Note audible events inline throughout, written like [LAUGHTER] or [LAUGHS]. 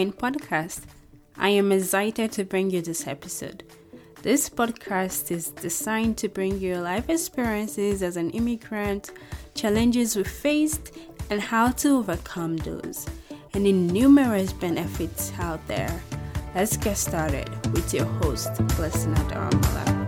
Entwine podcast. I am excited to bring you this episode. This podcast is designed to bring you life experiences as an immigrant, challenges we faced, and how to overcome those, and the numerous benefits out there. Let's get started with your host, Blessing Adaramala.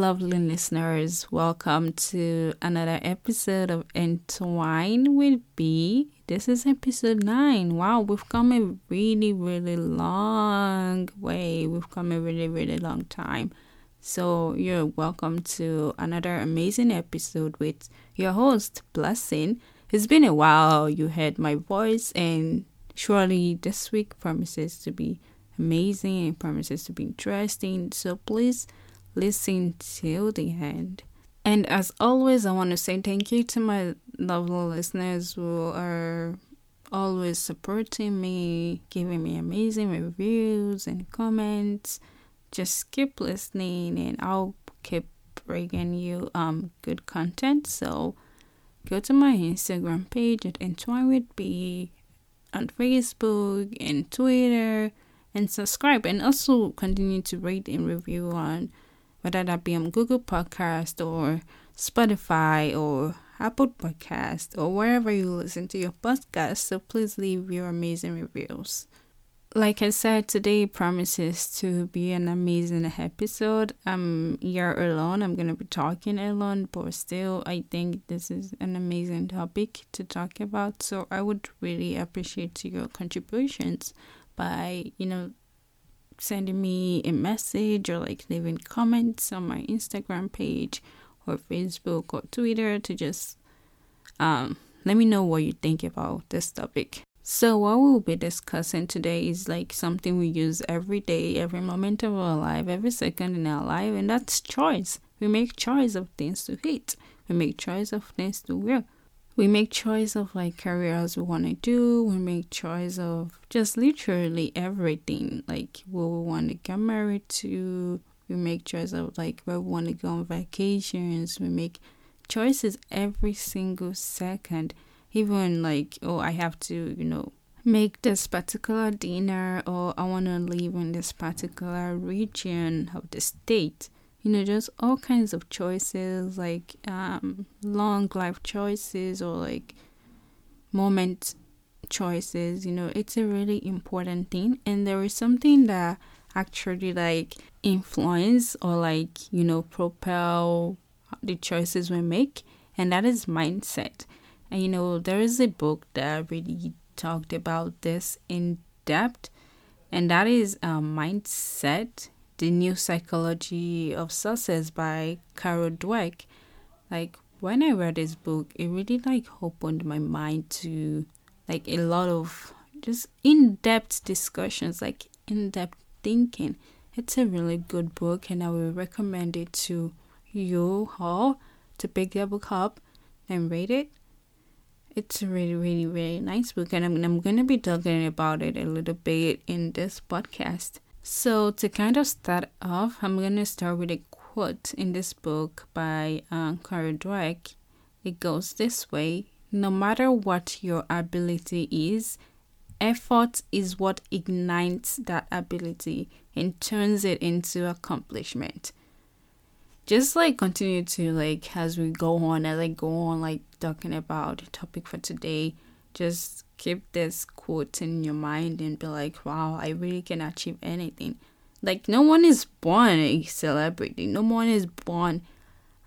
Lovely listeners. Welcome to another episode of Entwine with B. This is episode 9. Wow, we've come a really, really long way. We've come a really, really long time. So, you're welcome to another amazing episode with your host, Blessing. It's been a while you heard my voice, and surely this week promises to be amazing and promises to be interesting. So, please listen till the end. And as always, I want to say thank you to my lovely listeners who are always supporting me, giving me amazing reviews and comments. Just keep listening, and I'll keep bringing you um good content. So go to my Instagram page at Entwine with B on Facebook and Twitter and subscribe and also continue to rate and review on whether that be on Google Podcast or Spotify or Apple Podcast or wherever you listen to your podcast. So please leave your amazing reviews. Like I said, today promises to be an amazing episode. I'm here alone. I'm gonna be talking alone, but still, I think this is an amazing topic to talk about. So I would really appreciate your contributions by you know sending me a message or like leaving comments on my Instagram page or Facebook or Twitter to just um, let me know what you think about this topic. So, what we'll be discussing today is like something we use every day, every moment of our life, every second in our life, and that's choice. We make choice of things to eat, we make choice of things to wear, we make choice of like careers we want to do. We make choice of just literally everything like what we want to get married to. We make choice of like where we want to go on vacations. We make choices every single second. Even like oh i have to you know make this particular dinner or i want to live in this particular region of the state you know just all kinds of choices like um, long life choices or like moment choices you know it's a really important thing. And there is something that actually like influence or like you know propel the choices we make and that is mindset. And you know there is a book that really talked about this in depth and that is um, mindset the New Psychology of Success by Carol Dweck. Like when I read this book, it really like opened my mind to like a lot of just in-depth discussions, like in-depth thinking. It's a really good book and I will recommend it to you all to pick the book up and read it. It's a really, really, really nice book, and I'm, I'm going to be talking about it a little bit in this podcast. So, to kind of start off, I'm going to start with a quote in this book by uh, Carol Dweck. It goes this way No matter what your ability is, effort is what ignites that ability and turns it into accomplishment. Just like continue to like as we go on as I go on like talking about the topic for today, just keep this quote in your mind and be like, wow, I really can achieve anything. Like, no one is born a celebrity, no one is born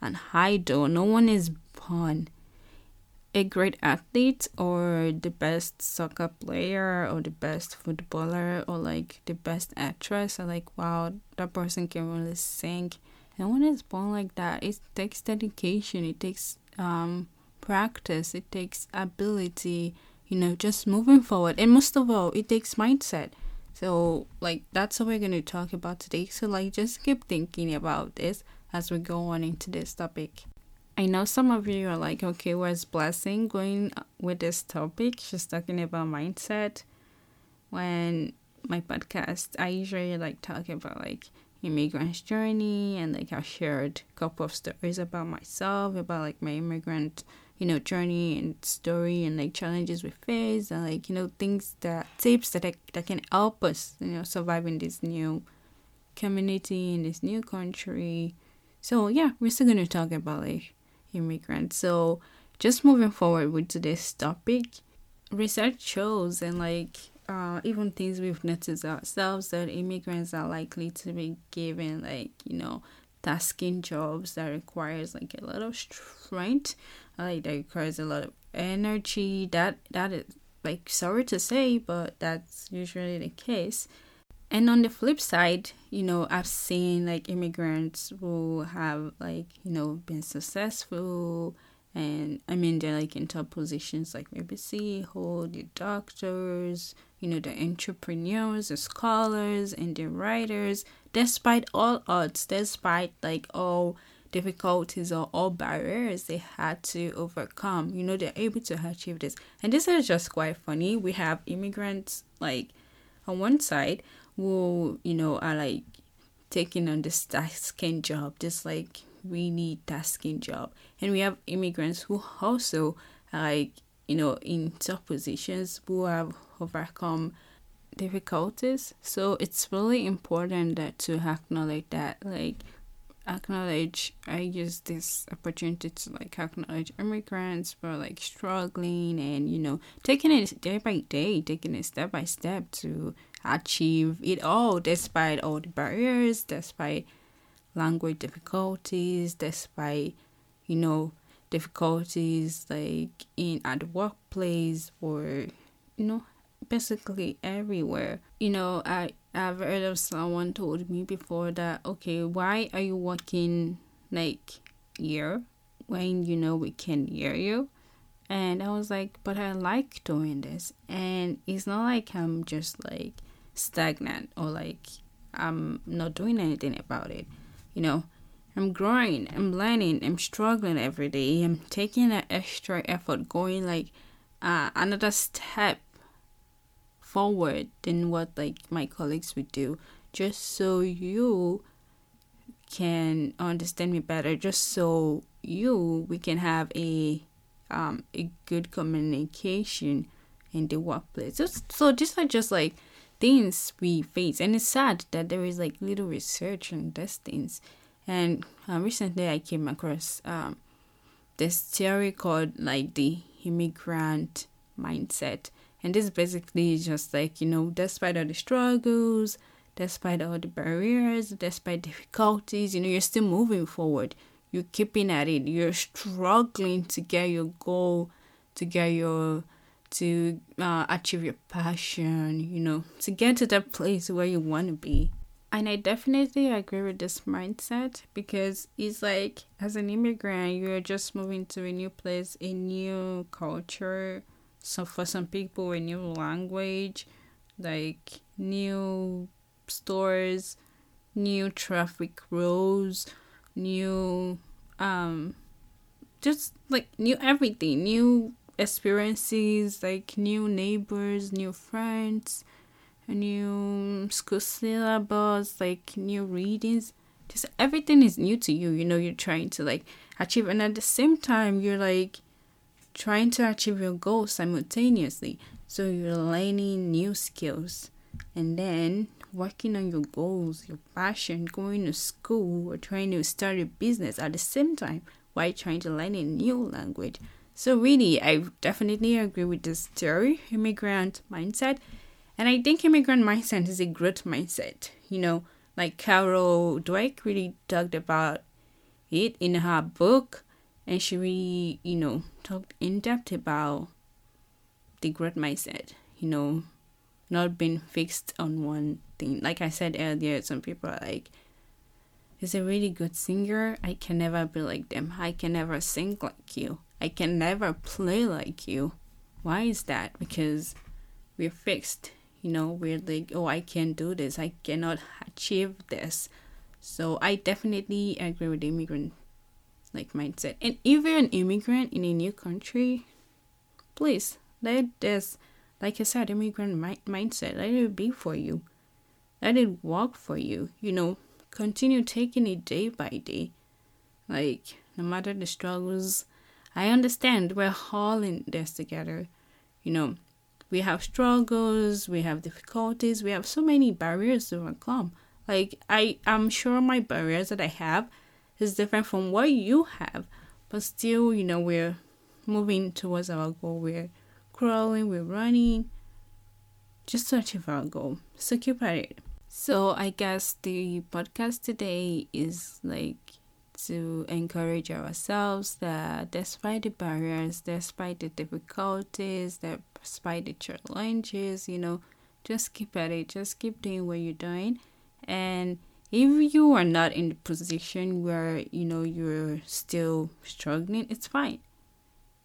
an idol, no one is born a great athlete or the best soccer player or the best footballer or like the best actress. Or like wow that person can really sing. No one is born like that. It takes dedication. It takes um practice it takes ability you know, just moving forward. And most of all, it takes mindset. So, like, that's what we're going to talk about today. So, like, just keep thinking about this as we go on into this topic. I know some of you are like, okay, where's Blessing going with this topic? She's talking about mindset when my podcast, I usually like talk about like immigrant's journey and like I shared a couple of stories about myself, about like my immigrant, you know, journey and story and like challenges we face and like, you know, things that tips that that can help us, you know, survive in this new community in this new country. So yeah, we're still gonna talk about like immigrants. So just moving forward with today's topic, research shows and like uh, even things we've noticed ourselves that immigrants are likely to be given like you know tasking jobs that requires like a lot of strength like that requires a lot of energy. That that is like sorry to say but that's usually the case. And on the flip side you know i've seen like immigrants who have like you know been successful and I mean they're like in top positions like maybe CEO, the doctors, you know, the entrepreneurs, the scholars, and the writers. Despite all odds, despite like all difficulties or all barriers they had to overcome, you know, they're able to achieve this. And this is just quite funny. We have immigrants like on one side who you know are like taking on this tasking job, just like really tasking job. And we have immigrants who also like you know in top positions who have overcome difficulties. So it's really important that to acknowledge that like acknowledge i use this opportunity to like acknowledge immigrants for like struggling and you know taking it day by day taking it step by step to achieve it all despite all the barriers despite language difficulties, despite, you know, difficulties like in at the workplace or, you know, basically everywhere. You know, I I've heard of someone told me before that okay, why are you working like here when you know we can hear you? And I was like, but I like doing this, and it's not like I'm just like stagnant or like I'm not doing anything about it you know, I'm growing, I'm learning, I'm struggling every day. I'm taking an extra effort, going like uh, another step forward than what like my colleagues would do, just so you can understand me better, just so you we can have a um a good communication in the workplace. So, so these are just like things we face and it's sad that there is like little research on these things. And uh, recently i came across um, this theory called like the immigrant mindset. And this basically is just like you know despite all the struggles despite all the barriers despite difficulties you know you're still moving forward. You're keeping at it. You're struggling to get your goal to get your to uh, achieve your passion, you know, to get to that place where you want to be. And I definitely agree with this mindset because it's like, as an immigrant, you're just moving to a new place, a new culture. So, for some people, a new language, like new stores, new traffic rules, new, um, just like new everything, new experiences like new neighbors, new friends, new school syllabus, like new readings. Just everything is new to you. You know, you're trying to like achieve, and at the same time, you're like trying to achieve your goals simultaneously. So you're learning new skills and then working on your goals, your passion, going to school, or trying to start a business at the same time while trying to learn a new language. So, really, I definitely agree with this theory, immigrant mindset. And I think immigrant mindset is a growth mindset. You know, like Carol Dweck really talked about it in her book, and she really, you know, talked in depth about the growth mindset. You know, not being fixed on one thing. Like I said earlier, some people are like, is a really good singer. I can never be like them. I can never sing like you. I can never play like you. Why is that? Because we're fixed. You know, we're like, oh, I can't do this. I cannot achieve this. So I definitely agree with the immigrant like mindset. And if you're an immigrant in a new country, please let this like I said, immigrant mi- mindset. Let it be for you. Let it work for you. You know, continue taking it day by day. Like, no matter the struggles, I understand we're all in this together. You know, we have struggles, we have difficulties, we have so many barriers to overcome. Like, I, I'm sure my barriers that I have is different from what you have, but still, you know, we're moving towards our goal. We're crawling, we're running, just to achieve our goal. So keep at it. So I guess the podcast today is like to encourage ourselves that despite the barriers, despite the difficulties, despite the challenges, you know, just keep at it, just keep doing what you're doing. And if you are not in the position where, you know, you're still struggling, it's fine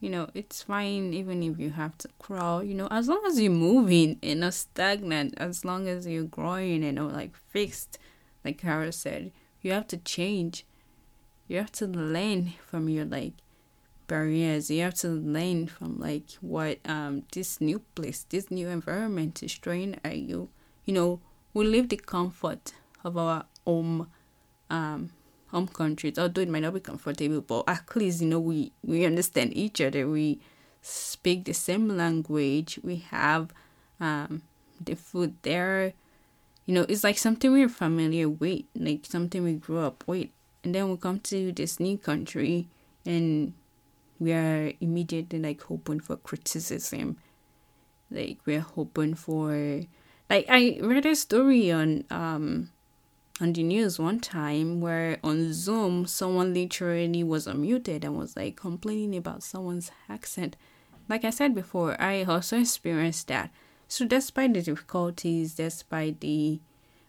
you know it's fine even if you have to crawl you know as long as you're moving and not stagnant as long as you're growing and not like fixed like Carol said you have to change you have to learn from your like barriers you have to learn from like what um this new place this new environment is throwing at you you know we leave the comfort of our home um home countries, although it might not be comfortable, but at least you know we we understand each other. We speak the same language. We have um, the food there. You know, it's like something we're familiar with, like something we grew up with. And then we come to this new country and we are immediately like hoping for criticism. Like we're hoping for like I read a story on um on the news one time where on Zoom someone literally was unmuted and was like complaining about someone's accent. Like I said before, I also experienced that. So despite the difficulties, despite the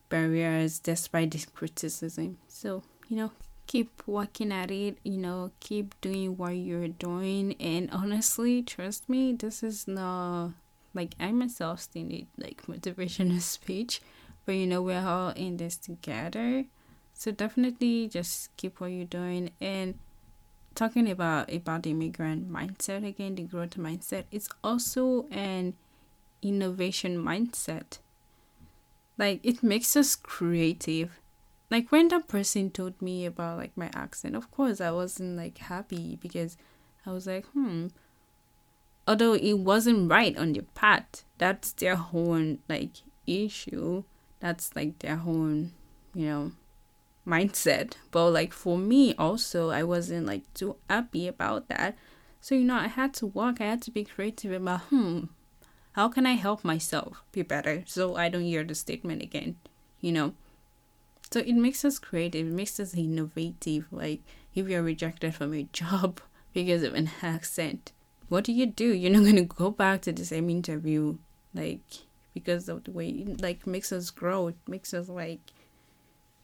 barriers, despite the criticism, so you know, keep working at it, you know, keep doing what you're doing. And honestly, trust me, this is not like I myself still need like motivational speech. But you know we're all in this together. So definitely just keep what you're doing. And talking about about the immigrant mindset again the growth mindset it's also an innovation mindset. Like it makes us creative like when that person told me about like my accent of course i wasn't like happy because i was like hmm although it wasn't right on their part that's their own like issue that's like their own, you know, mindset. But like for me also, I wasn't like too happy about that. So you know, I had to work. I had to be creative about hmm, how can I help myself be better so I don't hear the statement again, you know. So it makes us creative. It makes us innovative. Like if you're rejected from a [LAUGHS] job because of an accent, what do you do? You're not gonna go back to the same interview. Like because of the way it like makes us grow it makes us like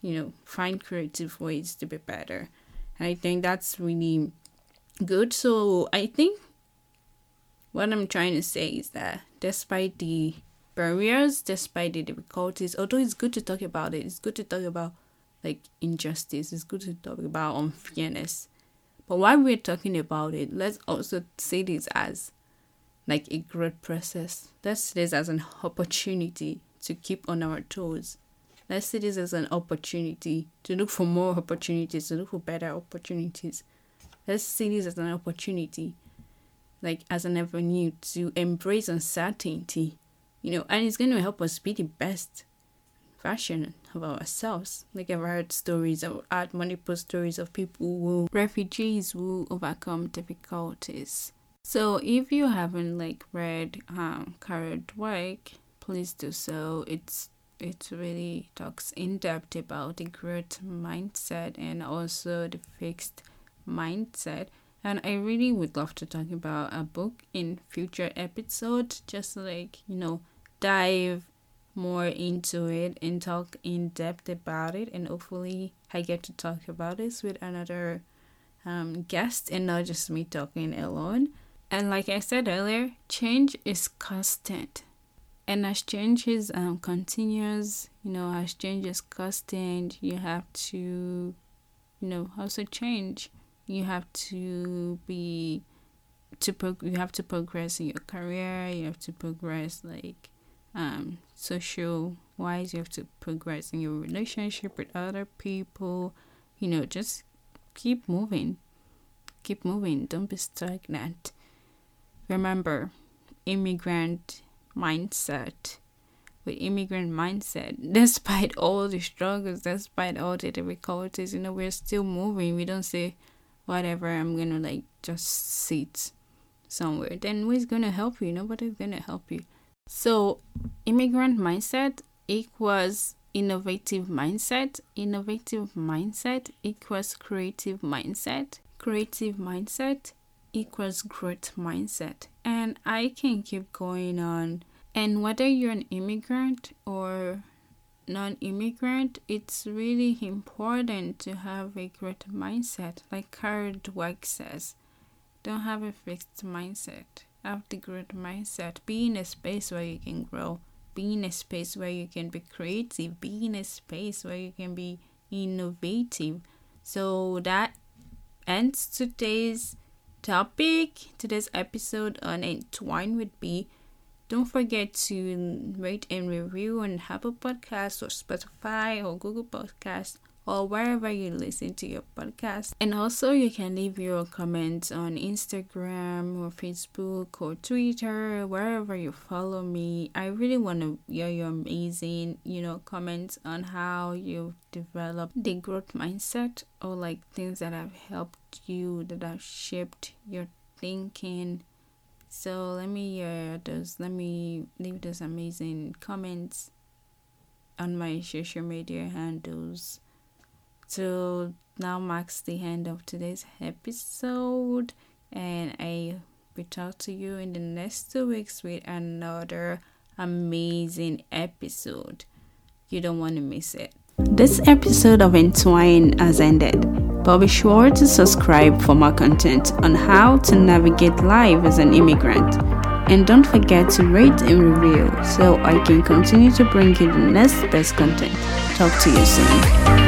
you know find creative ways to be better and i think that's really good so i think what i'm trying to say is that despite the barriers despite the difficulties although it's good to talk about it it's good to talk about like injustice it's good to talk about unfairness but while we're talking about it let's also see this as like a growth process. Let's see this as an opportunity to keep on our toes. Let's see this as an opportunity to look for more opportunities, to look for better opportunities. Let's see this as an opportunity, like as an avenue to embrace uncertainty, you know, and it's going to help us be the best version of ourselves. Like I've heard stories, I've heard multiple stories of people who, refugees who overcome difficulties so if you haven't like read um Carol Dweck, please do so. It's it really talks in depth about the growth mindset and also the fixed mindset. And I really would love to talk about a book in future episodes, just like, you know, dive more into it and talk in depth about it. And hopefully, I get to talk about this with another um, guest and not just me talking alone. And like I said earlier, change is constant. And as change is um, continuous, you know, as change is constant, you have to, you know, also change. You have to be to pro- you have to progress in your career you have to progress like um social wise you have to progress in your relationship with other people? You know just keep moving. Keep moving. Don't be stagnant. Remember immigrant mindset. With immigrant mindset [LAUGHS] despite all the struggles despite all the difficulties you know we're still moving. We don't say whatever i'm gonna like just sit somewhere. Then who's gonna help you? Nobody's gonna help you so immigrant mindset equals innovative mindset innovative mindset equals creative mindset creative mindset equals growth mindset and i can keep going on and whether you're an immigrant or non immigrant, it's really important to have a growth mindset. Like Carol Dweck says, don't have a fixed mindset. Have the growth mindset. Be in a space where you can grow. Be in a space where you can be creative. Be in a space where you can be innovative. So that ends today's topic, today's episode on Entwine with B. Don't forget to rate and review on Apple Podcasts or Spotify or Google Podcasts or wherever you listen to your podcast. And also, you can leave your comments on Instagram or Facebook or Twitter, wherever you follow me. I really want to hear your amazing, you know, comments on how you've developed the growth mindset or like things that have helped you, that have shaped your thinking so let me uh those let me leave those amazing comments on my social media handles. So now marks the end of today's episode and I will talk to you in the next two weeks with another amazing episode. You don't want to miss it. This episode of Entwine has ended but be sure to subscribe for more content on how to navigate life as an immigrant. And don't forget to rate and review so I can continue to bring you the next best content. Talk to you soon.